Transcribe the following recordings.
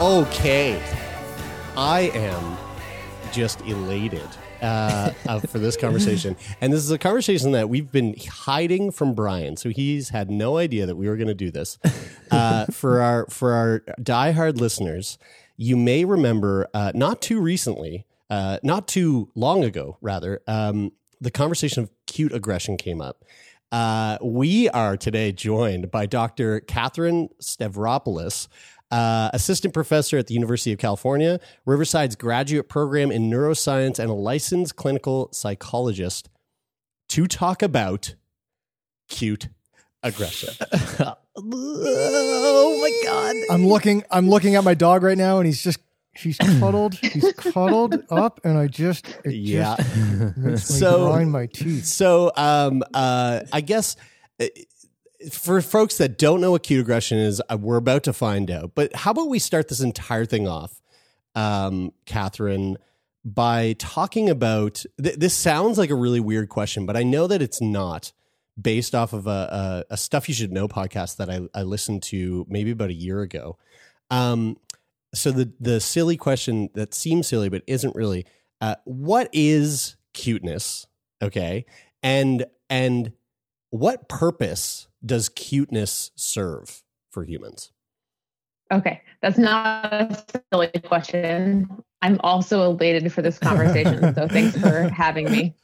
Okay. I am just elated uh, uh, for this conversation. And this is a conversation that we've been hiding from Brian. So he's had no idea that we were going to do this. Uh, for our for our diehard listeners, you may remember uh, not too recently, uh, not too long ago, rather, um, the conversation of cute aggression came up. Uh, we are today joined by Dr. Katherine Stavropoulos, uh, assistant professor at the University of California, Riverside's graduate program in neuroscience, and a licensed clinical psychologist to talk about cute aggression. Oh my god. I'm looking. I'm looking at my dog right now, and he's just he's cuddled. he's cuddled up, and I just it Yeah. just makes me So- grind my teeth. So, um, uh, I guess uh, for folks that don't know what cute aggression is, uh, we're about to find out. But how about we start this entire thing off, um, Katherine, by talking about th- this? Sounds like a really weird question, but I know that it's not. Based off of a, a, a stuff you should know podcast that I, I listened to maybe about a year ago. Um, so the the silly question that seems silly but isn't really uh, what is cuteness okay and and what purpose does cuteness serve for humans Okay, that's not a silly question. I'm also elated for this conversation, so thanks for having me.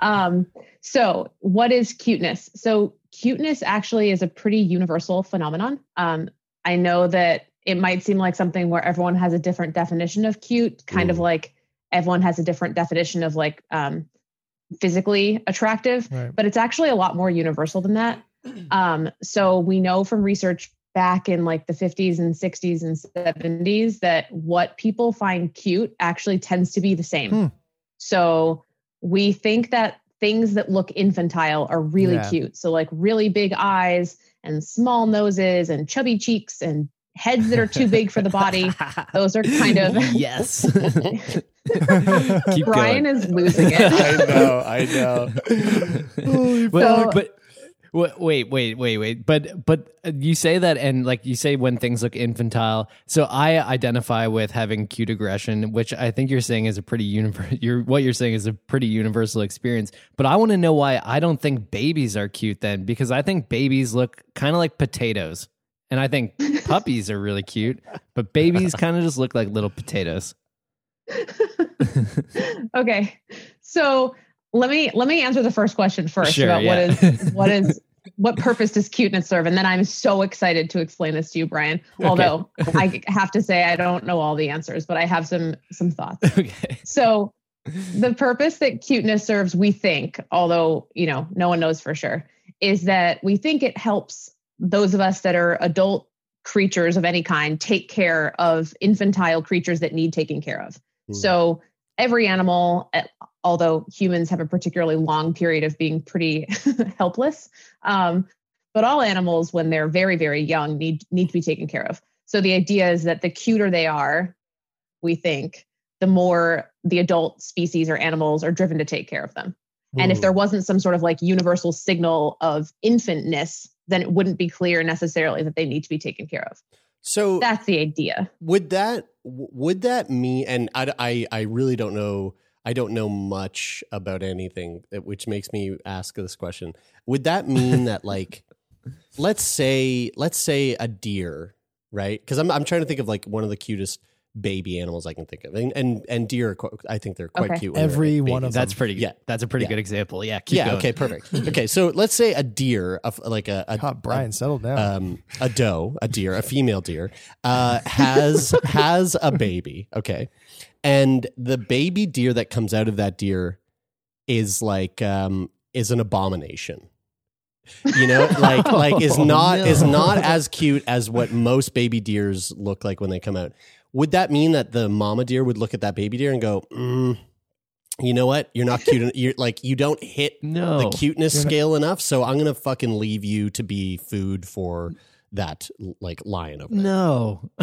Um, so, what is cuteness? So, cuteness actually is a pretty universal phenomenon. Um, I know that it might seem like something where everyone has a different definition of cute, kind of Mm. like everyone has a different definition of like um, physically attractive, Right. but it's actually a lot more universal than that. Um, so we know from research back in like the 50s and 60s and 70s that what people find cute actually tends to be the same. Hmm. So we think that things that look infantile are really Yeah. cute. So like really big eyes and small noses and chubby cheeks and heads that are too big for the body. Those are kind of yes. Keep Brian going. is losing it. i know i know but, So- but wa- wait, wait, wait, wait. But but uh, you say that, and like you say, when things look infantile. So I identify with having cute aggression, which I think you're saying is a pretty universal. You're what you're saying is a pretty universal experience. But I want to know why I don't think babies are cute then, because I think babies look kind of like potatoes, and I think puppies are really cute, but babies kind of just look like little potatoes. okay. So let me let me answer the first question first Sure, about yeah. what is what is what purpose does cuteness serve? And then I'm so excited to explain this to you, Brian. Although I have to say I don't know all the answers, but I have some some thoughts. Okay. So the purpose that cuteness serves, we think, although you know no one knows for sure, is that we think it helps those of us that are adult creatures of any kind take care of infantile creatures that need taking care of. Hmm. So every animal, eh, although humans have a particularly long period of being pretty helpless, um, but all animals, when they're very very young, need need to be taken care of. So the idea is that the cuter they are, we think, the more the adult species or animals are driven to take care of them. And if Hmm. there wasn't some sort of like universal signal of infantness, then it wouldn't be clear necessarily that they need to be taken care of. so That's the idea. would that would that mean and I, I i really don't know i don't know much about anything uh, which makes me ask this question would that mean that like let's say let's say a deer right? Because I'm I'm trying to think of like one of the cutest baby animals I can think of, and and, and deer. Are quite, I think they're quite Okay. cute. when they're Every babies. one of them. That's them. pretty. Yeah. That's a pretty Yeah. good example. Yeah. Keep yeah. going. Okay. Perfect. okay. So let's say a deer, a, like a, a God, Brian, settle down. um, a doe, a deer, a female deer, uh, has has a baby. Okay, and the baby deer that comes out of that deer is like um, is an abomination. You know, like like is Oh, not no. is not as cute as what most baby deers look like when they come out. Would that mean that the mama deer would look at that baby deer and go, mm, "You know what? You're not cute. en- You're like you don't hit No. the cuteness You're not- scale enough, so I'm gonna fucking leave you to be food for that like lion over there. No.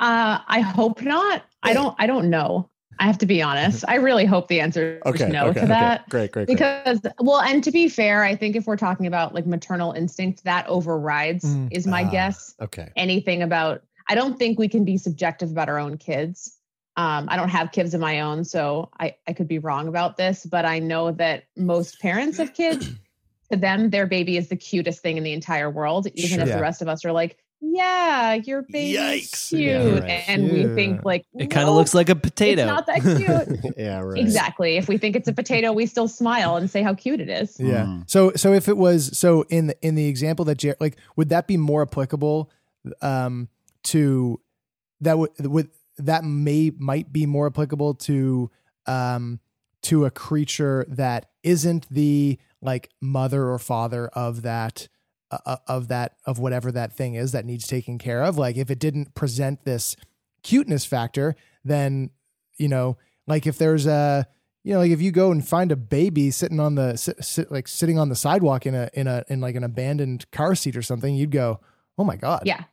Uh, I hope not. I don't. I don't know. I have to be honest. I really hope the answer is Okay, no okay, to that. okay. Great, great, great. Because well, and to be fair, I think if we're talking about like maternal instinct, that overrides Mm. is my Ah, guess. okay. Anything about I don't think we can be subjective about our own kids. Um, I don't have kids of my own, so I, I could be wrong about this, but I know that most parents of kids, to them, their baby is the cutest thing in the entire world, even Sure. if Yeah. the rest of us are like, yeah, your baby's Yikes. cute. Yeah, right. And we think like It kind of looks like a potato. it's not that cute. yeah, right. Exactly. If we think it's a potato, we still smile and say how cute it is. Yeah. Mm. So so if it was so in the in the example that Jer- like would that be more applicable um to that would that may might be more applicable to um to a creature that isn't the like mother or father of that uh, of that of whatever that thing is that needs taken care of like if it didn't present this cuteness factor then you know like if there's a you know like if you go and find a baby sitting on the sit, sit, like sitting on the sidewalk in a in a in like an abandoned car seat or something you'd go oh my god Yeah.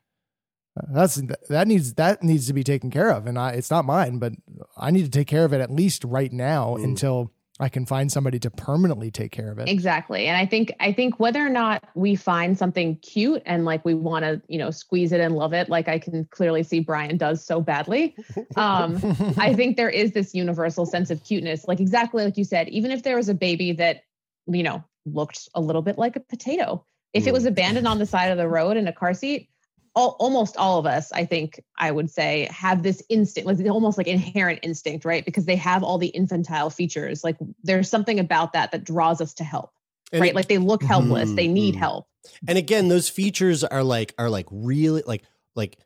That's that needs that needs to be taken care of and I it's not mine but I need to take care of it at least right now Mm. until I can find somebody to permanently take care of it Exactly. And I think I think whether or not we find something cute and like we want to, you know, squeeze it and love it, like I can clearly see Brian does so badly. Um, I think there is this universal sense of cuteness. Like exactly like you said, even if there was a baby that, you know, looked a little bit like a potato, if it was abandoned on the side of the road in a car seat, all, almost all of us, I think I would say, have this instinct, like almost like inherent instinct, right? Because they have all the infantile features. Like there's something about that that draws us to help, And right? it- like they look helpless, they need Mhm. help. and again, those features are like are like really like like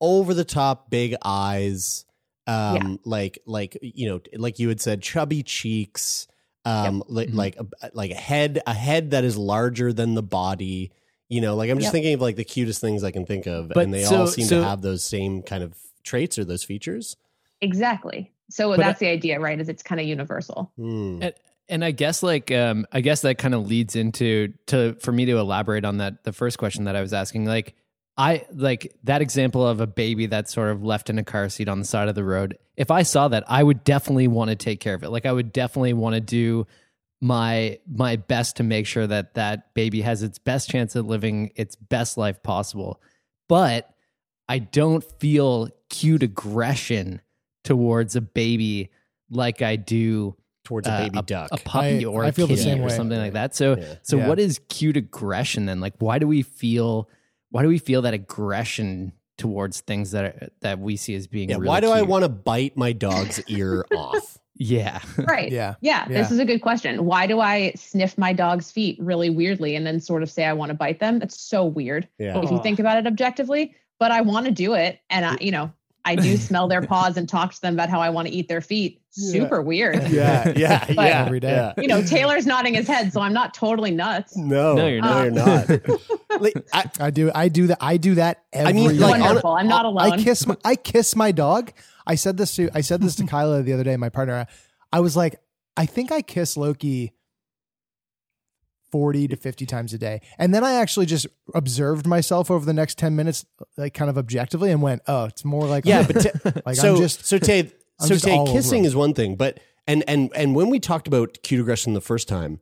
over the top big eyes, um, Yeah. like like you know, like you had said, chubby cheeks, um, like Mhm. like a, like a head a head that is larger than the body. You know, like I'm just Yep. thinking of like the cutest things I can think of, But and they so- all seem so- to have those same kind of traits or those features. Exactly. So But that's the idea, right? Is it's kind of universal. Hmm. And, and I guess like um I guess that kind of leads into to for me to elaborate on that the first question that I was asking like I like that example of a baby that's sort of left in a car seat on the side of the road. If I saw that, I would definitely want to take care of it. Like I would definitely want to do my my best to make sure that that baby has its best chance at living its best life possible. But I don't feel cute aggression towards a baby like I do Towards a uh, baby duck. a puppy I- or I a feel the kitty same or way. something like that. So, Yeah. so Yeah. what is cute aggression then? Like, why do we feel? Why do we feel that aggression towards things that are, that we see as being? yeah. really Why do I want to bite my dog's ear off? Yeah, Right. yeah Yeah, this is a good question. Why do I sniff my dog's feet really weirdly and then sort of say I want to bite them? That's so weird Yeah. if you think about it objectively. But I want to do it, and I, you know, I do smell their paws and talk to them about how I want to eat their feet. Super weird. Yeah, yeah, But- yeah. Every day. yeah. You know, Taylor's nodding his head, so I'm not totally nuts. No, No, you're No, um, not. you're not. like, I, I do I do that I do that every I mean, like, on- Wonderful. I'm not alone. I kiss my I kiss my dog. I said this to I said this to Kyla the other day, my partner. I was like, I think I kiss Loki 40 to 50 times a day. And then I actually just observed myself over the next 10 minutes, like kind of objectively, and went, oh, it's more like yeah, but t- like so I'm just so Tay, I'm so Tay, kissing is one thing, but and and and when we talked about cute aggression the first time,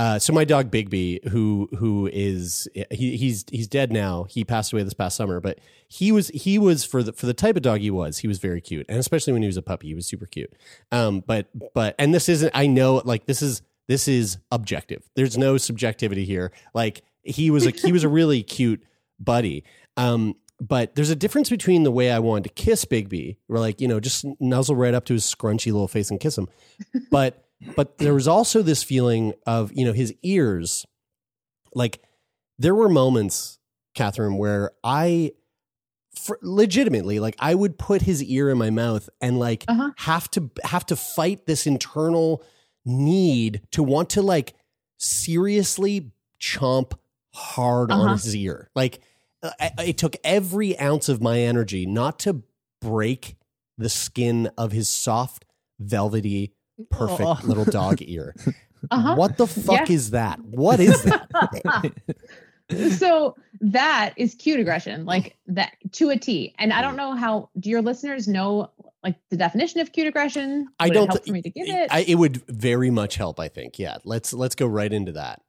uh, so my dog Bigby, who who is he, he's he's dead now. He passed away this past summer, but he was he was for the for the type of dog he was, he was very cute, and especially when he was a puppy, he was super cute. Um, but but and this isn't I know like this is this is objective. There's no subjectivity here. Like he was a he was a really cute buddy. Um, but there's a difference between the way I wanted to kiss Bigby, or like you know, just nuzzle right up to his scrunchy little face and kiss him. But but there was also this feeling of you know his ears, like there were moments, Katherine, where I for, legitimately like I would put his ear in my mouth and like Uh-huh. have to have to fight this internal need to want to like seriously chomp hard Uh-huh. on his ear. Like I, I- it took every ounce of my energy not to break the skin of his soft, velvety, perfect Oh. little dog ear. Uh-huh. What the fuck Yeah. is that? What is that? so that is cute aggression, like that to a T. And I don't know how do your listeners know like the definition of cute aggression? I Would it don't help for me to give it. I, it would very much help. I think. Yeah. Let's let's go right into that.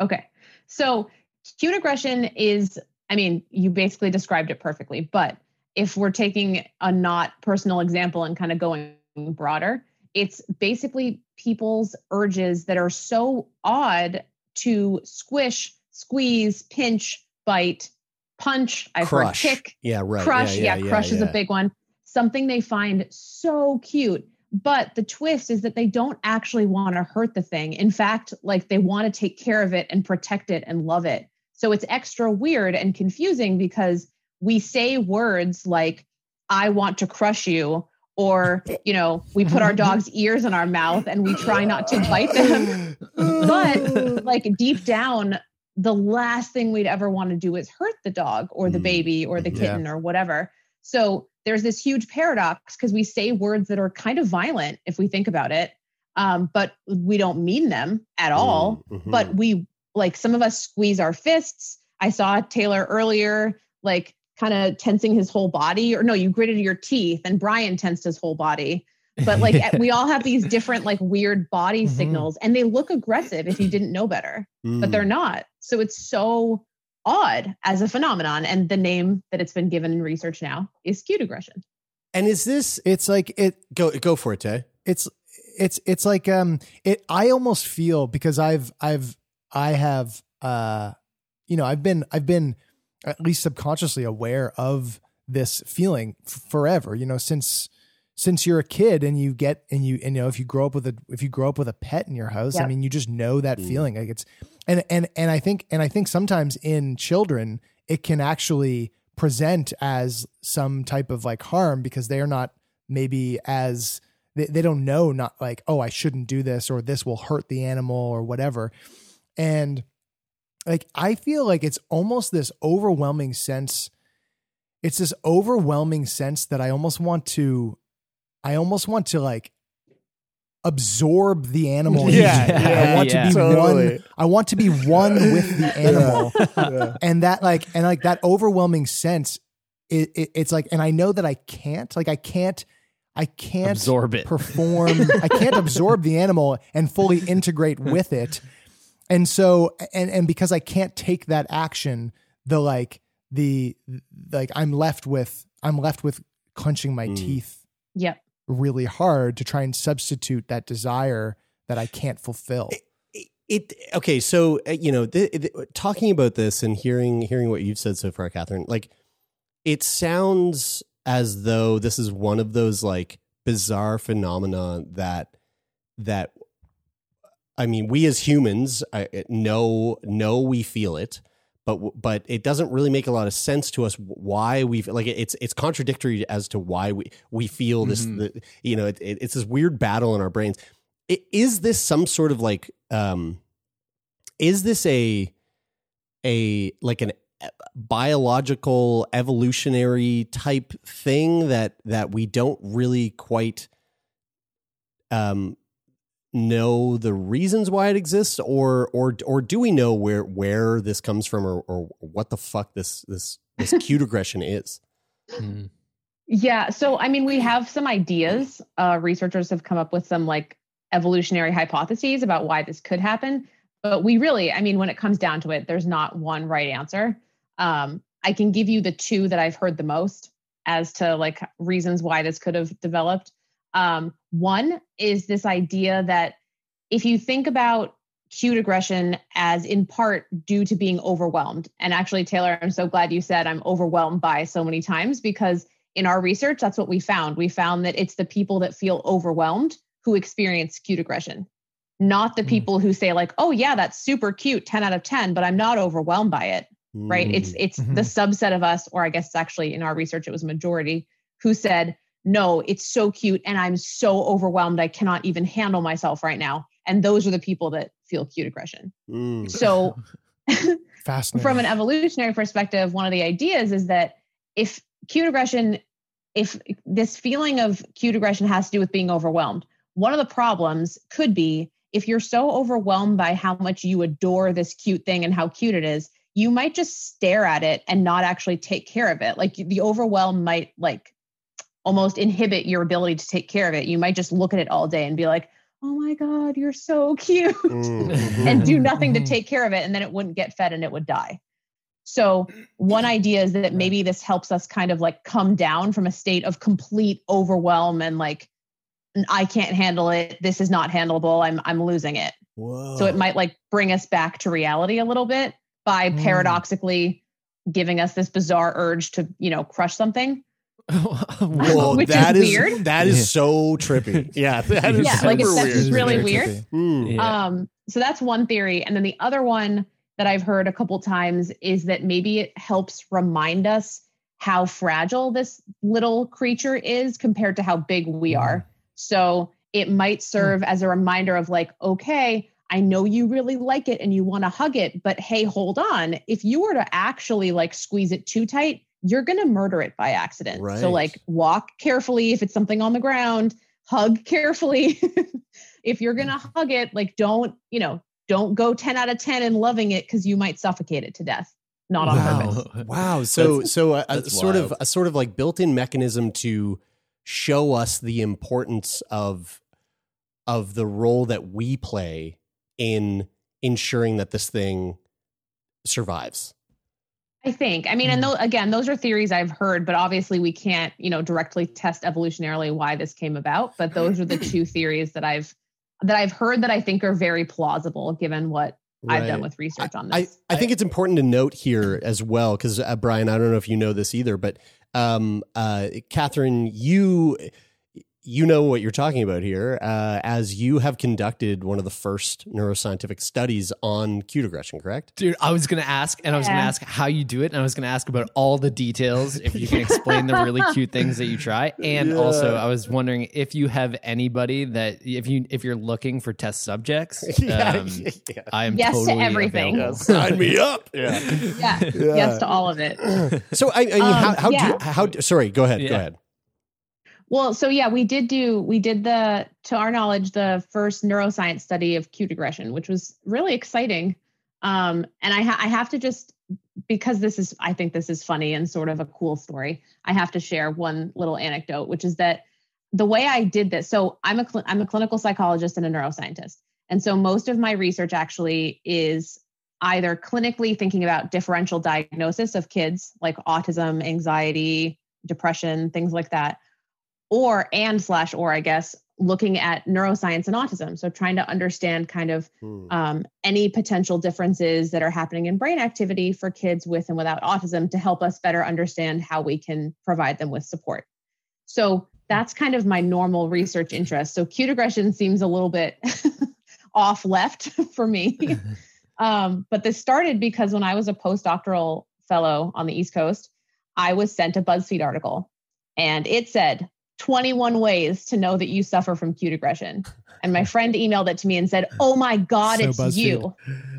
Okay. So cute aggression is, I mean, you basically described it perfectly. But if we're taking a not personal example and kind of going broader, it's basically people's urges that are so odd to squish, squeeze, pinch, bite, punch. I've Crush. heard kick, Yeah. Right. crush. Yeah. Yeah, yeah, crush is a big one. Something they find so cute. But the twist is that they don't actually want to hurt the thing. In fact, like they want to take care of it and protect it and love it. So it's extra weird and confusing because we say words like, I want to crush you, or, you know, we put our dog's ears in our mouth and we try not to bite them. But like deep down, the last thing we'd ever want to do is hurt the dog or the Mm. baby or the Yeah. kitten or whatever. So there's this huge paradox because we say words that are kind of violent if we think about it, um, but we don't mean them at all. Mm, mhm. But we like some of us squeeze our fists. I saw Taylor earlier, like kind of tensing his whole body, or no, you gritted your teeth, and Brian tensed his whole body. But like we all have these different like weird body Mhm. signals, and they look aggressive if you didn't know better but they're Mm. not. So it's so odd as a phenomenon. And the name that it's been given in research now is cute aggression. And is this It's like it go go for it, Tay? it's it's it's like um it i almost feel because i've i've i have uh you know i've been i've been at least subconsciously aware of this feeling f- forever you know since since you're a kid and you get and you and you know if you grow up with a if you grow up with a pet in your house i mean you just know that Mm. feeling. Like it's and and and i think and i think sometimes in children it can actually present as some type of like harm because they are not maybe as they, they don't know not like oh i shouldn't do this or this will hurt the animal or whatever. And like i feel like it's almost this overwhelming sense it's this overwhelming sense that i almost want to i almost want to like absorb the animal in Yeah, yeah, i want yeah. to be Totally. one i want to be one with the animal and that like and like that overwhelming sense it, it, it's like and i know that i can't like i can't i can't Absorb it. perform i can't absorb the animal and fully integrate with it and so and and because i can't take that action the like the like i'm left with i'm left with clenching my Mm. teeth Yep. Really hard to try and substitute that desire that i can't fulfill. It okay so uh, you know th- th- talking about this and hearing hearing what you've said so far catherine like it sounds as though this is one of those like bizarre phenomena that that i mean we as humans I, know know we feel it but but it doesn't really make a lot of sense to us why we like it's it's contradictory as to why we we feel this Mhm. the, you know it, it- it's this weird battle in our brains I- is this some sort of like um is this a a like an biological evolutionary type thing that that we don't really quite um know the reasons why it exists or or or do we know where where this comes from or, or what the fuck this this this cute aggression is Mm. Yeah. So, I mean, we have some ideas. Uh, researchers have come up with some like evolutionary hypotheses about why this could happen. But we really, I mean, when it comes down to it, there's not one right answer. Um, I can give you the two that I've heard the most as to like reasons why this could have developed. Um, one is this idea that if you think about cute aggression as in part due to being overwhelmed. And actually, Taylor, I'm so glad you said I'm overwhelmed by so many times because in our research, that's what we found. We found that it's the people that feel overwhelmed who experience cute aggression, not the Hmm. people who say, like, oh, yeah, that's super cute, 10 out of 10, but I'm not overwhelmed by it. Right. Hmm. It's it's Mhm. the subset of us, or I guess it's actually in our research, it was a majority who said, no, it's so cute and I'm so overwhelmed. I cannot even handle myself right now. And those are the people that feel cute aggression. Mm. So Fascinating. from an evolutionary perspective, one of the ideas is that if cute aggression, if this feeling of cute aggression has to do with being overwhelmed, one of the problems could be if you're so overwhelmed by how much you adore this cute thing and how cute it is, you might just stare at it and not actually take care of it. Like the overwhelm might like almost inhibit your ability to take care of it. You might just look at it all day and be like, oh my God, you're so cute Mm. and do nothing to Mhm. take care of it and then it wouldn't get fed and it would die so one idea is that maybe this helps us kind of like come down from a state of complete overwhelm and like i can't handle it this is not handleable i'm i'm losing it Whoa. so it might like bring us back to reality a little bit by Mm. paradoxically giving us this bizarre urge to you know crush something Whoa, which is that is weird. That is so trippy. Yeah, that is Yeah, like, super it's- weird. just really Very weird. trippy. Mm. Yeah. Um, so that's one theory. And then the other one that I've heard a couple times is that maybe it helps remind us how fragile this little creature is compared to how big we are. So it might serve as a reminder of like, okay, I know you really like it and you want to hug it, but hey, hold on. If you were to actually like squeeze it too tight, you're going to murder it by accident. Right. So like walk carefully if it's something on the ground, hug carefully. if you're going to hug it, like don't, you know, don't go 10 out of 10 and loving it because you might suffocate it to death. Not on Wow. purpose. Wow. So so a, a that's sort of a sort of like built-in mechanism to show us the importance of of the role that we play in ensuring that this thing survives. I think. I mean, and though, again, those are theories I've heard, but obviously we can't, you know, directly test evolutionarily why this came about. But those are the two theories that I've that I've heard that I think are very plausible given what I've done with research on I, this. I think it's important to note here as well, because uh, Brian, I don't know if you know this either, but um, uh, Katherine, you you know what you're talking about here, uh, as you have conducted one of the first neuroscientific studies on cute aggression, correct? Dude, I was gonna ask, and I was gonna ask how you do it, and I was gonna ask about all the details. If you can explain the really cute things that you try, and also I was wondering if you have anybody that if you if you're looking for test subjects, um, yeah. I am Yes to everything. available. Sign me up. Yeah. yeah. Yes to all of it. So I, I mean, Um, how, how yeah. do how? Sorry, go ahead. Go ahead. Well, so yeah, we did do we did the to our knowledge the first neuroscience study of cute aggression, which was really exciting. Um, and I ha- I have to just because this is I think this is funny and sort of a cool story. I have to share one little anecdote, which is that the way I did this. So I'm a cl- I'm a clinical psychologist and a neuroscientist, and so most of my research actually is either clinically thinking about differential diagnosis of kids like autism, anxiety, depression, things like that or and slash or i guess looking at neuroscience and autism. So trying to understand kind of Hmm. um, any potential differences that are happening in brain activity for kids with and without autism to help us better understand how we can provide them with support. So that's kind of my normal research interest. So cute aggression seems a little bit off left for me. Um, but this started because when i was a postdoctoral fellow on the east coast i was sent a buzzfeed article and it said 21 ways to know that you suffer from cute aggression. And my friend emailed it to me and said, Oh my God, So it's BuzzFeed. you.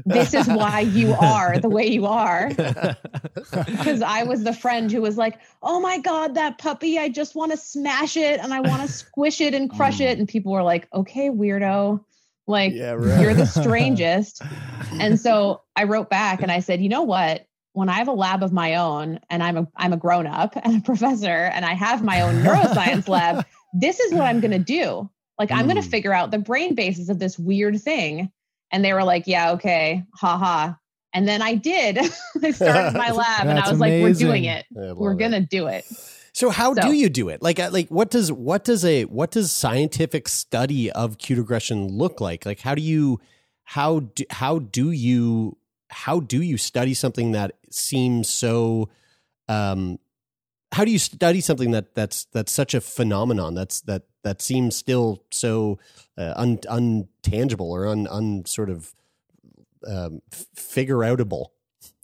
This is why you are the way you are. Because I was the friend who was like, Oh my God, that puppy, I just want to smash it and I want to squish it and crush it. Mm. And people were like, Okay, weirdo. Like, Yeah, right. you're the strangest. and so I wrote back and I said, you know what? When I have a lab of my own and I'm a I'm a grown up and a professor and I have my own neuroscience lab, this is what I'm going to do. Like I'm going to Mm. figure out the brain basis of this weird thing. And they were like, yeah, okay, haha. And then I did. I started my lab and I was like, we're doing it. We're going to do it. So how So- do you do it? Like, uh, like what does what does a what does scientific study of cute aggression look like? Like, how do you how do, how do you how do you study something that seems so um how do you study something that that's that's such a phenomenon that's that that seems still so uh, un, untangible or un, un sort of um, figure outable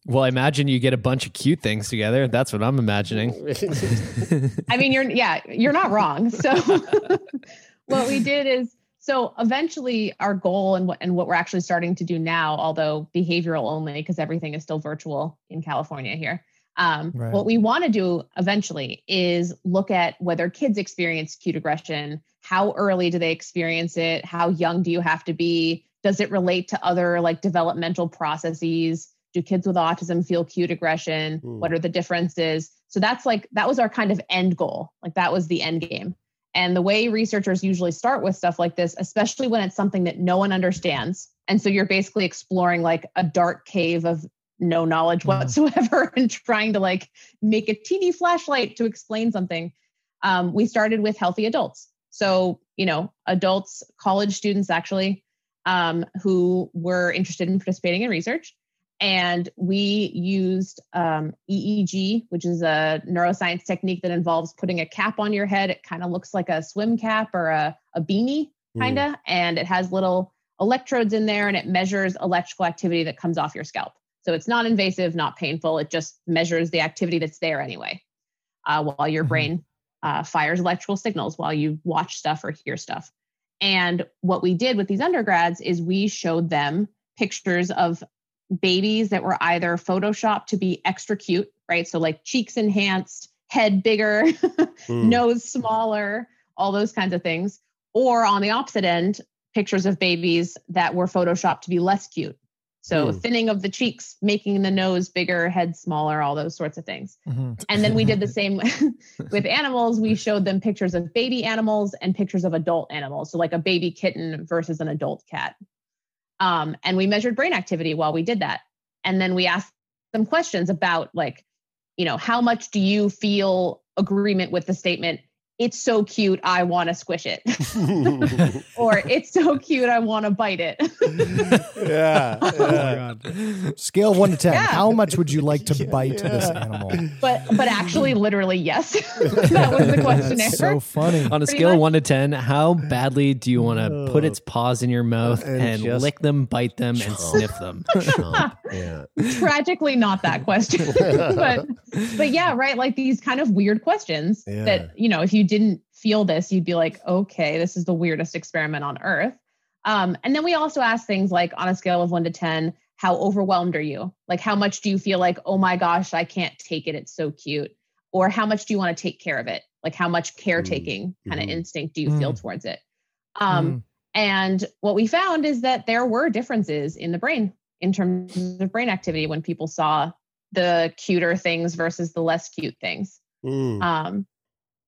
Well, I imagine you get a bunch of cute things together. That's what I'm imagining. I mean, you're yeah, you're not wrong. So what we did is so eventually our goal and what and what we're actually starting to do now, although behavioral only because everything is still virtual in California here. Um, Right. What we want to do eventually is look at whether kids experience cute aggression. How early do they experience it? How young do you have to be? Does it relate to other like developmental processes? Do kids with autism feel cute aggression? Hmm. What are the differences? So that's like that was our kind of end goal. Like that was the end game. And the way researchers usually start with stuff like this, especially when it's something that no one understands. And so you're basically exploring like a dark cave of no knowledge Mhm. whatsoever and trying to like make a teeny flashlight to explain something. Um, we started with healthy adults. So, you know, adults, college students actually, um, who were interested in participating in research. And we used um, EEG, which is a neuroscience technique that involves putting a cap on your head. It kind of looks like a swim cap or a, a beanie, kind of. And it has little electrodes in there and it measures electrical activity that comes off your scalp. So it's not invasive, not painful. It just measures the activity that's there anyway, uh, while your Mhm. brain uh, fires electrical signals while you watch stuff or hear stuff. And what we did with these undergrads is we showed them pictures of babies that were either photoshopped to be extra cute, right? So like cheeks enhanced, head bigger, Hmm. nose smaller, all those kinds of things. Or on the opposite end, pictures of babies that were photoshopped to be less cute. So Hmm. thinning of the cheeks, making the nose bigger, head smaller, all those sorts of things. Mhm. And then we did the same with animals. We showed them pictures of baby animals and pictures of adult animals. So like a baby kitten versus an adult cat. Um, and we measured brain activity while we did that. And then we asked them questions about like, you know, how much do you feel agreement with the statement, it's so cute, I want to squish it. or it's so cute, I want to bite it. yeah, Oh yeah. God. Scale one to ten. Yeah. How much would you like to bite this animal? but but actually literally yes. that was the questionnaire. That's so funny. On a Pretty scale much. one to 10, how badly do you want to put its paws in your mouth And and, lick them, bite them, and sniff them? Yeah. tragically not that question but but yeah right like these kind of weird questions Yeah. that you know if you didn't feel this you'd be like okay this is the weirdest experiment on earth um, and then we also ask things like on a scale of 1 to 10 how overwhelmed are you like how much do you feel like oh my gosh i can't take it it's so cute or how much do you want to take care of it like how much caretaking kind of Mhm. instinct do you feel Mm. towards it um, Mm. and what we found is that there were differences in the brain in terms of brain activity when people saw the cuter things versus the less cute things. Mm. Um,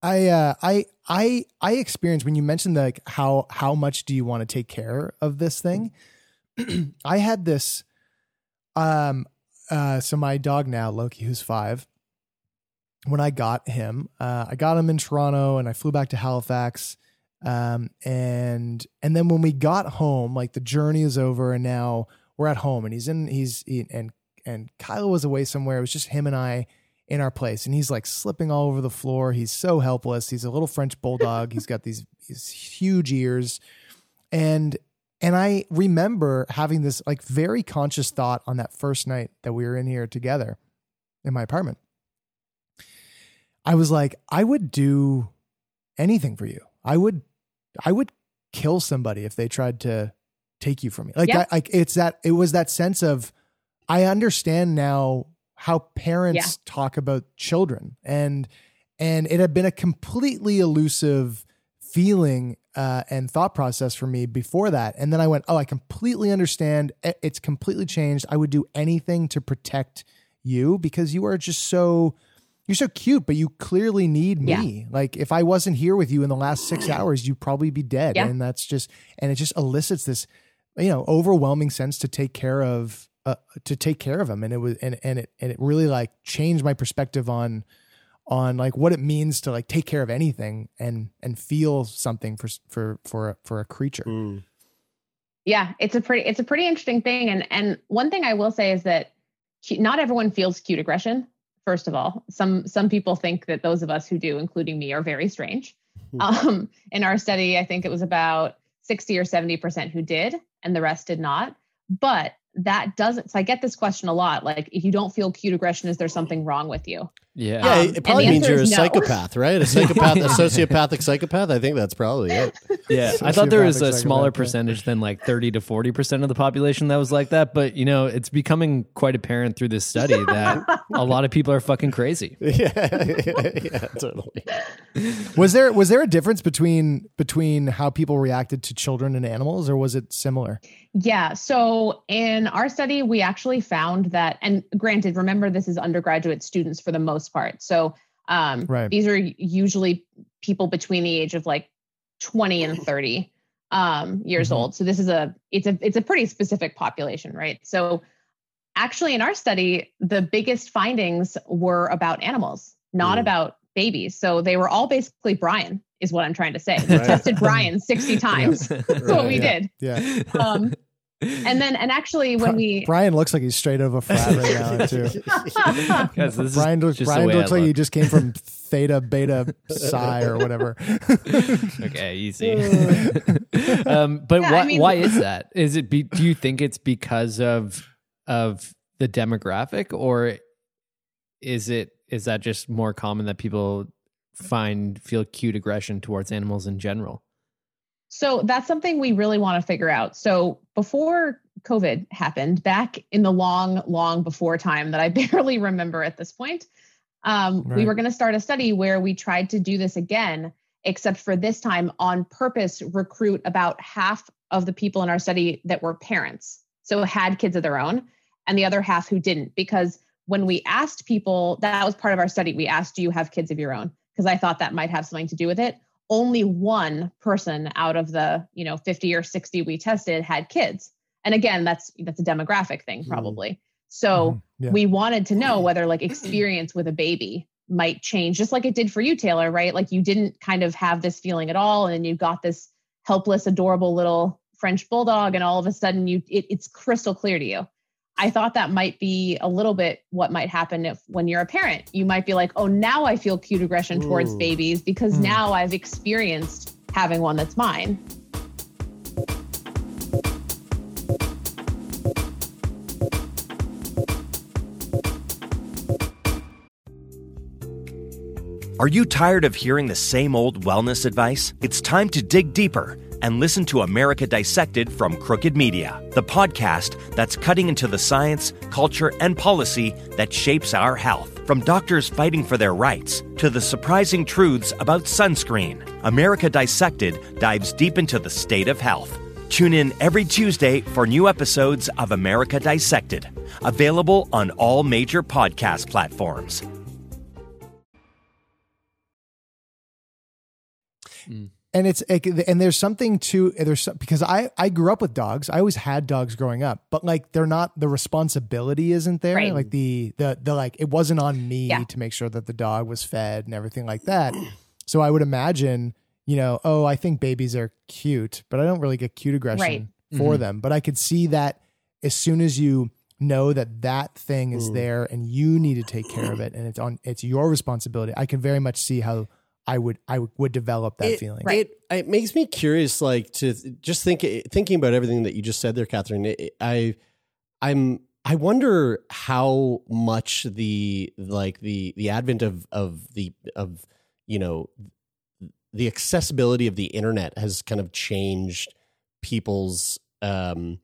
I uh I I I experienced when you mentioned like how how much do you want to take care of this thing? I had this um uh so my dog now, Loki, who's five, when I got him, uh I got him in Toronto and I flew back to Halifax. Um and and then when we got home, like the journey is over and now we're at home and he's in he's he, and and Kyle was away somewhere. It was just him and I in our place and he's like slipping all over the floor. He's so helpless. He's a little French bulldog. he's got these, these huge ears. And and I remember having this like very conscious thought on that first night that we were in here together in my apartment. I was like, I would do anything for you. I would I would kill somebody if they tried to take you from me. Like Yeah. I, like it's that it was that sense of I understand now how parents Yeah. talk about children. And and it had been a completely elusive feeling uh, and thought process for me before that. And then i went oh i completely understand. It's completely changed. I would do anything to protect you because you are just so you're so cute but you clearly need me. Like if i wasn't here with you in the last six hours you'd probably be dead. Yeah. and that's just and it just elicits this you know overwhelming sense to take care of uh, to take care of him and it was and, and it and it really like changed my perspective on on like what it means to like take care of anything and and feel something for for for for a creature Mm. Yeah, it's a pretty it's a pretty interesting thing. And and one thing I will say is that not everyone feels cute aggression. First of all, some some people think that those of us who do, including me, are very strange. Um, in our study, I think it was about sixty or seventy percent who did, and the rest did not. But that doesn't. So I get this question a lot. Like, if you don't feel cute aggression, is there something wrong with you? Yeah. Yeah, Um, it probably means you're a no. psychopath, right? A psychopath, a sociopathic psychopath. I think that's probably it. Yeah, I thought there was a smaller percentage than like 30 to 40% of the population that was like that. But, you know, it's becoming quite apparent through this study that a lot of people are fucking crazy. Yeah, yeah, yeah, totally. Was there was there a difference between between how people reacted to children and animals, or was it similar? Yeah. So in our study, we actually found that, and granted, remember this is undergraduate students for the most part. So um, Right. these are usually people between the age of like 20 and 30 um, years Mhm. old. So this is a it's a it's a pretty specific population, right? So actually, in our study, the biggest findings were about animals, not Mm. about babies. So they were all basically Brian, is what I'm trying to say. We Right. tested Brian 60 times. That's what we Yeah. did. Yeah, Um, and then and actually when we Brian looks like he's straight out of a frat right now too. Guys, this is Brian looks just Brian looks I like he just came from Theta Beta Psi or whatever. Okay, easy. um, but Yeah, why, I mean- why is that? Is it? Be, do you think it's because of of the demographic, or is it is that just more common that people find feel cute aggression towards animals in general? So that's something we really want to figure out. So before COVID happened, back in the long, long before time that I barely remember at this point, um, we were going to start a study where we tried to do this again, except for this time on purpose, recruit about half of the people in our study that were parents, so had kids of their own, and the other half who didn't. Because when we asked people, that was part of our study. We asked, "Do you have kids of your own?" Because I thought that might have something to do with it only one person out of the you know 50 or 60 we tested had kids. And again that's that's a demographic thing probably. So Mhm. Yeah. we wanted to know whether like experience with a baby might change just like it did for you taylor right? Like you didn't kind of have this feeling at all and you got this helpless adorable little french bulldog and all of a sudden you it, it's crystal clear to you I thought that might be a little bit what might happen if when you're a parent. You might be like, oh, now I feel cute aggression towards babies because Hmm. now I've experienced having one that's mine. Are you tired of hearing the same old wellness advice? It's time to dig deeper and listen to America Dissected from Crooked Media, the podcast that's cutting into the science, culture, and policy that shapes our health. From doctors fighting for their rights to the surprising truths about sunscreen, America Dissected dives deep into the state of health. Tune in every Tuesday for new episodes of America Dissected, available on all major podcast platforms. Hmm. And it's and there's something to there's some, because I I grew up with dogs. I always had dogs growing up, but like they're not the responsibility isn't there. Right. Like the the the like it wasn't on me Yeah. to make sure that the dog was fed and everything like that. So I would imagine, you know, oh, I think babies are cute, but I don't really get cute aggression Right. for Mhm. them. But I could see that as soon as you know that that thing is Mm. there and you need to take care of it and it's on it's your responsibility. I can very much see how I would I would develop that it, feeling. It, it makes me curious, like to just think, thinking about everything that you just said there, Katherine. It, it- I, I'm, I wonder how much the like the the advent of of the of you know the accessibility of the internet has kind of changed people's um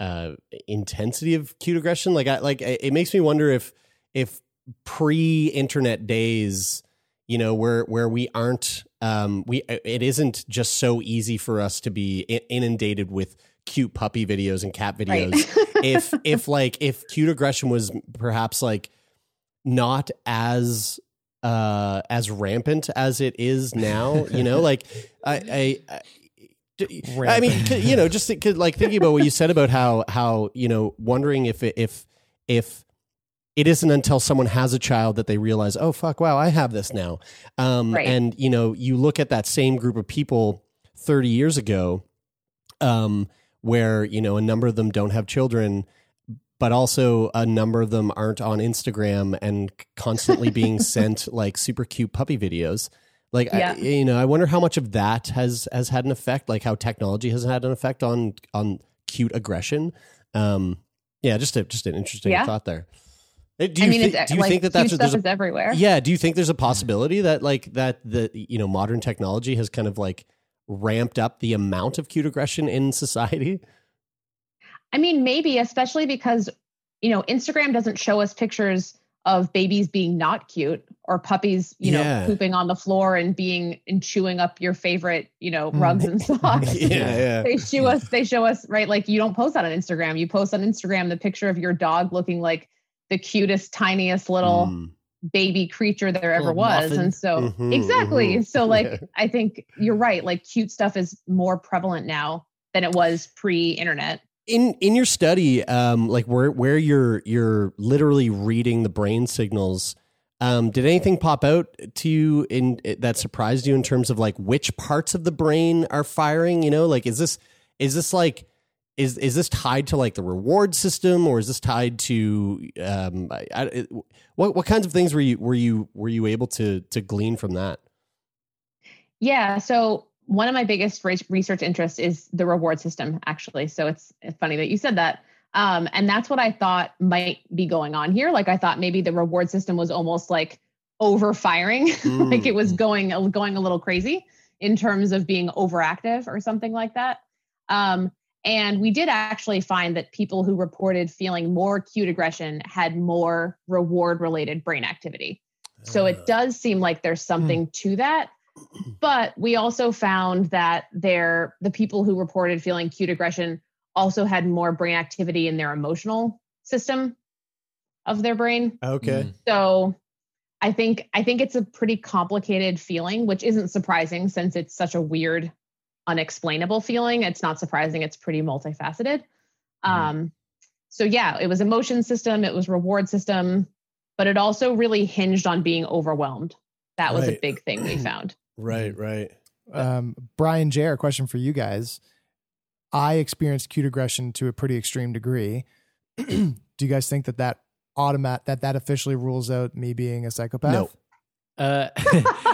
uh intensity of cute aggression like i like it it makes me wonder if if pre-internet days you know where where we aren't um we it isn't just so easy for us to be inundated with cute puppy videos and cat videos Right. if if like if cute aggression was perhaps like not as uh as rampant as it is now you know like i i, I I mean, you know, just th- like thinking about what you said about how how you know wondering if it, if if it isn't until someone has a child that they realize, oh fuck, wow, I have this now. Um, Right. And you know, you look at that same group of people thirty years ago, um, where you know a number of them don't have children but also a number of them aren't on Instagram and constantly being sent like super cute puppy videos. Like, Yeah. I, you know, I wonder how much of that has has had an effect, like how technology has had an effect on on cute aggression. Um, yeah, just a, just an interesting Yeah. thought there. Uh, Do I you, mean, thi- it's do you like think that that's stuff there's is everywhere. yeah? Do you think there's a possibility that like that the you know modern technology has kind of like ramped up the amount of cute aggression in society? I mean, maybe, especially because, you know, Instagram doesn't show us pictures of babies being not cute or puppies, you know, Yeah. pooping on the floor and being and chewing up your favorite, you know, Mm. rugs and socks. yeah, yeah. They show us, they show us, right? Like you don't post that on Instagram. You post on Instagram the picture of your dog looking like the cutest, tiniest little Mm. baby creature there ever Little was. muffin. And so Mhm, exactly. mhm. So like Yeah. I think you're right. Like cute stuff is more prevalent now than it was pre-internet. in in your study um like where where you're you're literally reading the brain signals um did anything pop out to you in that surprised you in terms of like which parts of the brain are firing you know like is this is this like is is this tied to like the reward system or is this tied to um I, what what kinds of things were you were you were you able to to glean from that Yeah. So one of my biggest research interests is the reward system, actually. So it's, it's funny that you said that. Um, and that's what I thought might be going on here. Like I thought maybe the reward system was almost like overfiring, like it was going going a little crazy in terms of being overactive or something like that. Um, and we did actually find that people who reported feeling more cute aggression had more reward related brain activity. So it does seem like there's something to that. But we also found that there the people who reported feeling cute aggression also had more brain activity in their emotional system of their brain. okay Mm. So I think I think it's a pretty complicated feeling, which isn't surprising since it's such a weird, unexplainable feeling. It's not surprising. It's pretty multifaceted. Um, so yeah, it was emotion system, it was reward system, but it also really hinged on being overwhelmed. That was a big thing we found. right right um, Brian J, a question for you guys. I experienced cute aggression to a pretty extreme degree. Do you guys think that that automat that that officially rules out me being a psychopath? No. Uh,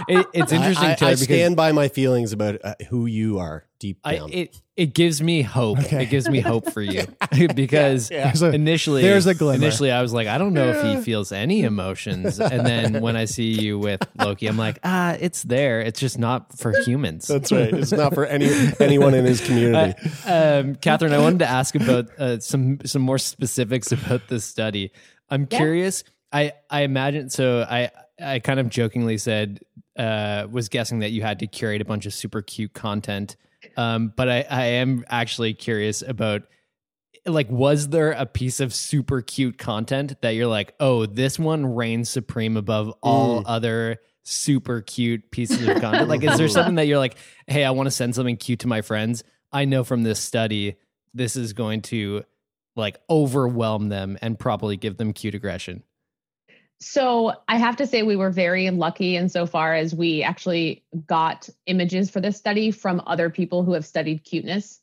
it, it's interesting I, I, too I stand by my feelings about uh, who you are deep I, down it it gives me hope. Okay. It gives me hope for you because There's a- initially there's a glimmer. Initially, I was like, I don't know if he feels any emotions, and then when I see you with Loki, I'm like, ah, it's there. It's just not for humans. That's right. It's not for any anyone in his community. Uh, um, Catherine, I wanted to ask about uh, some some more specifics about this study. I'm Yeah. curious. I I imagine so. I I kind of jokingly said uh, was guessing that you had to curate a bunch of super cute content, um, but I I am actually curious about like was there a piece of super cute content that you're like oh this one reigns supreme above all other super cute pieces of content? Like is there something that you're like hey i want to send something cute to my friends? I know from this study this is going to like overwhelm them and probably give them cute aggression So I have to say we were very lucky insofar as we actually got images for this study from other people who have studied cuteness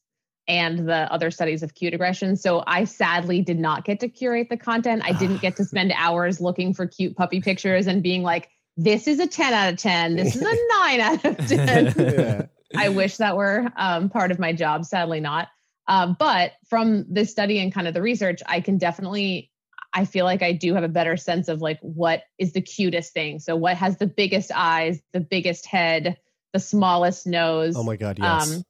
and the other studies of cute aggression. So I sadly did not get to curate the content. I didn't get to spend hours looking for cute puppy pictures and being like, this is a 10 out of 10. This is a 9 out of 10. Yeah. I wish that were um, part of my job. Sadly, not. Um, but from this study and kind of the research, I can definitely, I feel like I do have a better sense of like what is the cutest thing. So, what has the biggest eyes, the biggest head, the smallest nose? Oh my god, yes. Um,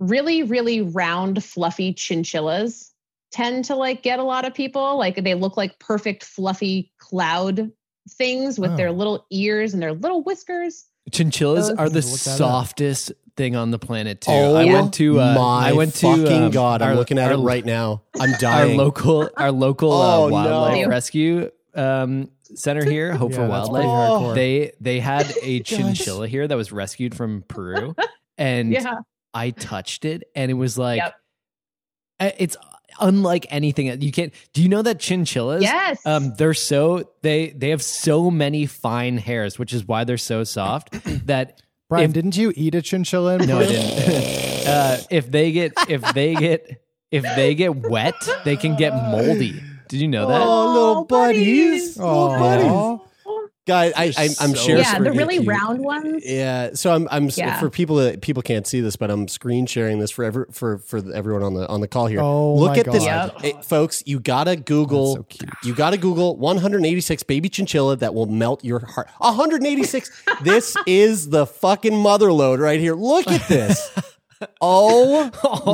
really, really round, fluffy chinchillas tend to like get a lot of people. Like they look like perfect, fluffy cloud things with their Oh. little ears and their little whiskers. Chinchillas Those- are the Look that up. softest thing on the planet too. oh I went to uh, my I went to fucking um, god! I'm our- looking at our, it right now. I'm dying. Our local our local Oh, uh, wildlife Ew. rescue um, center here, Hope Yeah, for Wildlife. pretty. They they had a chinchilla here that was rescued from Peru, and Yeah. I touched it, and it was like Yep. uh, it's unlike anything you can't. Do you know that chinchillas? Yes. Um, they're so they they have so many fine hairs, which is why they're so soft. that Brian, If- didn't you eat a chinchilla? in no, I didn't. uh, if they get if they get if they get wet, they can get moldy. Did you know that? Oh, little buddies, little Aw. buddies. Guys, I, I, I'm so sure. yeah, the really you- round ones. Yeah, so I'm I'm Yeah. for people that people can't see this, but I'm screen sharing this for ever for for everyone on the on the call here. Oh Look my at this, God. Eh, folks. You gotta Google. So. You gotta Google 186 baby chinchilla that will melt your heart. 186. this is the fucking mother load right here. Look at this. Oh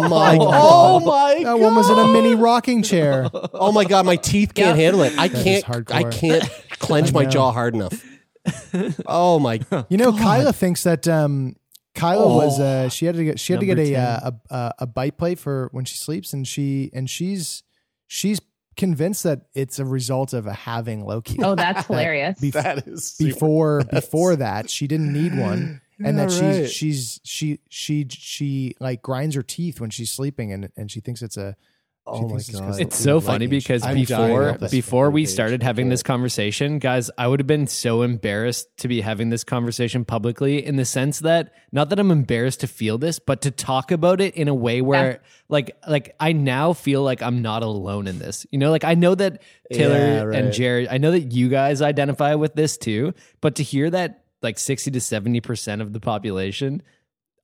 my! God. Oh my! God. That one was in a mini rocking chair. Oh my god, my teeth can't handle it. I That is can't. hardcore. I can't clench my jaw hard enough. Oh my! You know, Kyla thinks that um, Kyla was Oh. uh, she had to get she had to get a, uh, a a a bite plate for when she sleeps, and she and she's she's convinced that it's a result of a having Loki. Oh, that's hilarious. Bef- That is super- before before that she didn't need one and that Yeah, she's right. she's she she she like grinds her teeth when she's sleeping and and she thinks it's a Oh my thinks it's 'cause God. It's so funny because I'm before before we page. started I having this conversation, guys, I would have been so embarrassed to be having this conversation publicly in the sense that not that I'm embarrassed to feel this, but to talk about it in a way where like like I now feel like I'm not alone in this. You know, like I know that Taylor Yeah, right. and Jared, I know that you guys identify with this too, but to hear that like 60 to 70% of the population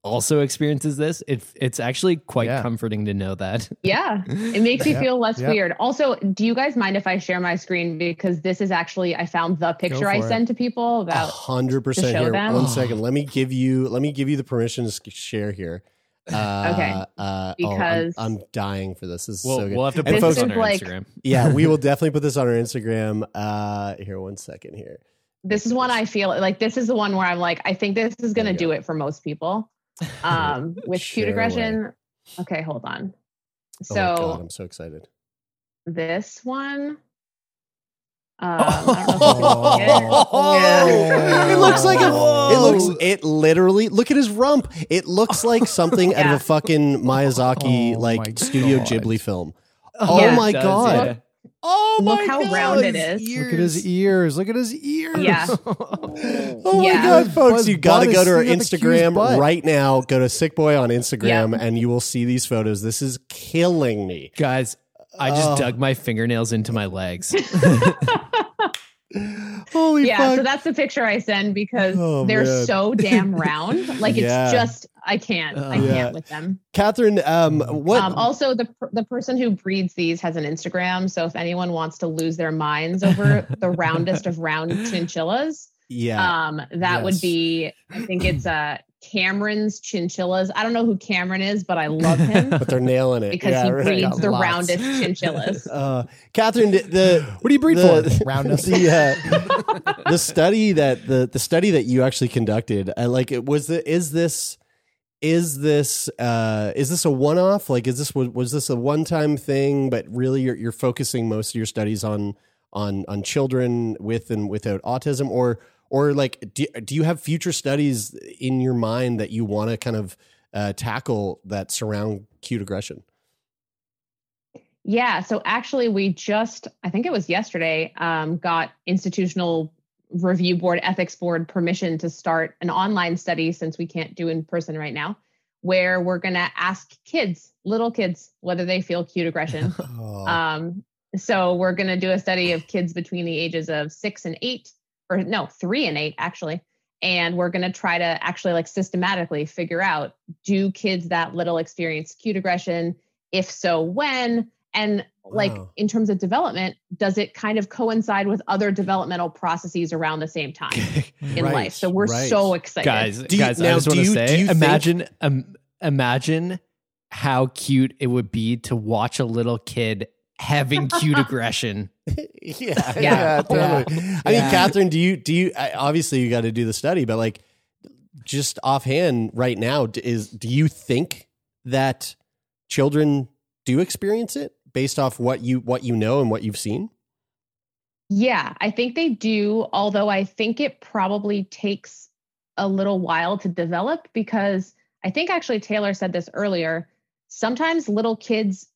also experiences this, it, it's actually quite Yeah. comforting to know that. Yeah, it makes you Yeah, feel less yeah. weird. Also, do you guys mind if I share my screen because this is actually I found the picture I it. send to people about. hundred percent show here. them? One second. Let me give you. Let me give you the permission to share here. Uh, Okay. Uh, oh, I'm- Because- I'm, dying for this. This is We'll, so good. we'll have to put This this folks, on our like- Instagram. yeah, we will definitely put this on our Instagram. Uh, here, one second here. This is one I feel like this is the one where I'm like I think this is going to you do it for most people. Um, with cute Share away. aggression. Okay, hold on. Oh my God, So I'm so excited. this one. Um, I don't know if you can see it. Yeah. It looks like a. It looks. It literally. Look at his rump. It looks like something out of a fucking Miyazaki Oh like my Studio God. Ghibli film. Oh Yeah. my does, god. Yeah. Oh Look my how god. round it is. look at his ears look at his ears Yeah. Oh my god, folks! You got to go to our look at the cute's Instagram right now. Go to Sick Boy on Instagram, Yeah. and you will see these photos. This is killing me. Guys, I just Oh. dug my fingernails into my legs. Holy yeah, fuck! so that's the picture I send because Oh, they're man. so damn round. Like Yeah. it's just I can't. I can't with them. Catherine, um, what? Um, also, the the person who breeds these has an Instagram. So if anyone wants to lose their minds over the roundest of round chinchillas, yeah, um, that Yes. would be. I think it's uh Cameron's chinchillas. I don't know who Cameron is, but I love him but they're nailing it because yeah, he right. breeds Got the lots. roundest chinchillas. Uh, Catherine, the, the what do you breed the, for roundness the uh, the study that the the study that you actually conducted, uh, like it was the is this is this uh is this a one off like is this was, was this a one time thing but really you're you're focusing most of your studies on on on children with and without autism or or like do, do you have future studies in your mind that you want to kind of uh, tackle that surround cute aggression Yeah. So actually, we just, I think it was yesterday, um, got institutional review board, ethics board permission to start an online study since we can't do in person right now, where we're going to ask kids, little kids, whether they feel cute aggression. oh, Um, so we're going to do a study of kids between the ages of six and eight, or no, three and eight, actually. And we're going to try to actually like systematically figure out do kids that little experience cute aggression? If so, when? And like Wow. in terms of development, does it kind of coincide with other developmental processes around the same time in Right, life? So we're right. so excited. guys, Do you- guys, now, I just do want to you- say, you think- imagine, um, imagine how cute it would be to watch a little kid having cute aggression. yeah, yeah, Yeah. totally. I mean, Catherine, do you do you obviously you got to do the study, but like just offhand right now, is do you think that children do experience it based off what you what you know and what you've seen? Yeah, I think they do, although I think it probably takes a little while to develop because I think actually Taylor said this earlier. Sometimes little kids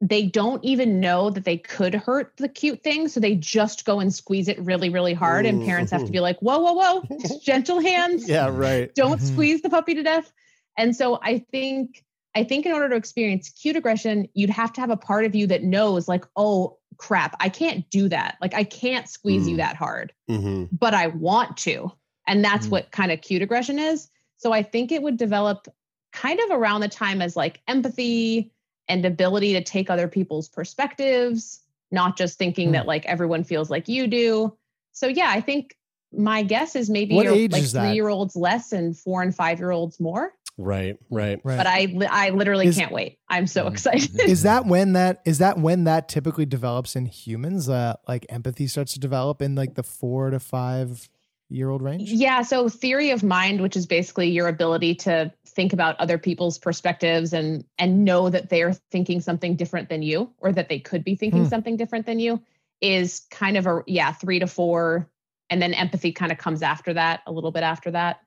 they don't even know that they could hurt the cute thing, so they just go and squeeze it really really hard and parents have to be like, "Whoa, whoa, whoa. Gentle hands. Yeah, right. Don't Mhm. squeeze the puppy to death." And so I think I think in order to experience cute aggression, you'd have to have a part of you that knows, like, oh crap, I can't do that. Like, I can't squeeze you Mm. that hard, hmm but I want to. And that's Mm. what kind of cute aggression is. So I think it would develop kind of around the time as like empathy and ability to take other people's perspectives, not just thinking Hmm. that like everyone feels like you do. So yeah, I think my guess is maybe What you're age like is three year olds less and four and five year olds more. Right, right. Right. But I I literally Is- can't wait. I'm so Mm. excited. is that when that is that when that typically develops in humans? Uh, like empathy starts to develop in like the four to five year old range. Yeah. So, theory of mind, which is basically your ability to think about other people's perspectives and and know that they're thinking something different than you, or that they could be thinking Hmm. something different than you, is kind of a yeah three to four, and then empathy kind of comes after that, a little bit after that.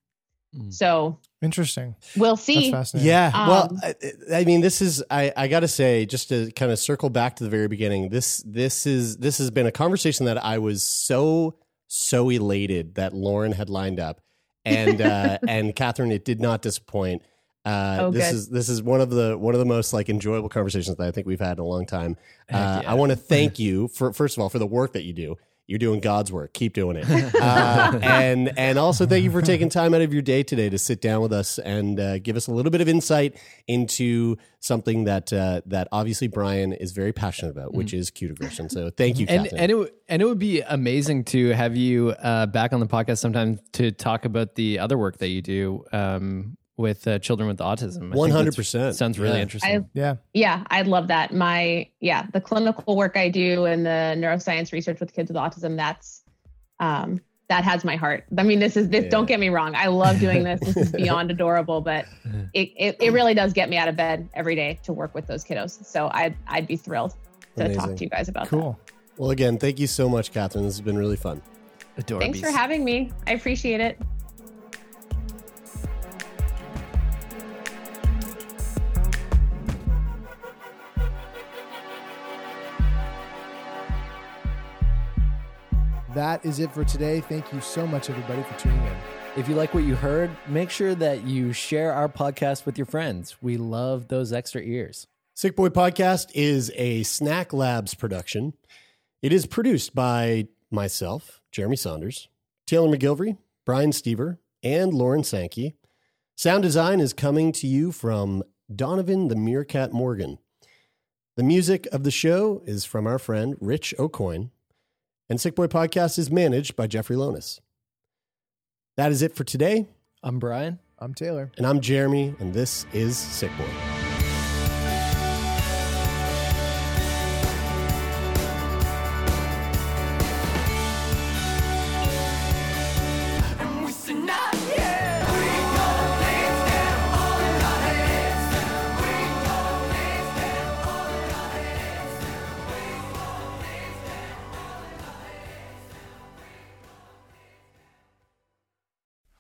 Mm. So Interesting. we'll see. fascinating. Yeah. well, Um, I, I mean, this is I, I got to say, just to kind of circle back to the very beginning. This this is this has been a conversation that I was so so elated that Lauren had lined up, and uh, and Catherine, it did not disappoint. Uh, Oh, this good. is this is one of the one of the most like enjoyable conversations that I think we've had in a long time. Uh, yeah. I want to thank you for first of all for the work that you do. You're doing God's work. Keep doing it, uh, and and also thank you for taking time out of your day today to sit down with us and uh, give us a little bit of insight into something that uh, that obviously Brian is very passionate about, which is cute aggression. So thank you, and Catherine. and it and it would be amazing to have you uh, back on the podcast sometime to talk about the other work that you do um, with uh, children with autism. I think that's- 100%. sounds really Yeah. interesting. Yeah. Yeah, I'd love that. My yeah, the clinical work I do and the neuroscience research with kids with autism, that's um that has my heart. I mean, this is this Yeah. don't get me wrong. I love doing this. This is beyond adorable, but it, it it really does get me out of bed every day to work with those kiddos. So I'd I'd be thrilled to Amazing. talk to you guys about Cool. well, again, thank you so much, Catherine. This has been really fun. that. Thanks for having me. I appreciate it. That is it for today. Thank you so much, everybody, for tuning in. If you like what you heard, make sure that you share our podcast with your friends. We love those extra ears. Sick Boy Podcast is a Snack Labs production. It is produced by myself, Jeremy Saunders, Taylor McGilvery, Brian Stever, and Lauren Sankey. Sound design is coming to you from Donovan the Meerkat Morgan. The music of the show is from our friend Rich O'Coin, and Sick Boy Podcast is managed by Jeffrey Lonis. That is it for today, I'm Brian. I'm Taylor. and I'm Jeremy, and this is Sick Boy.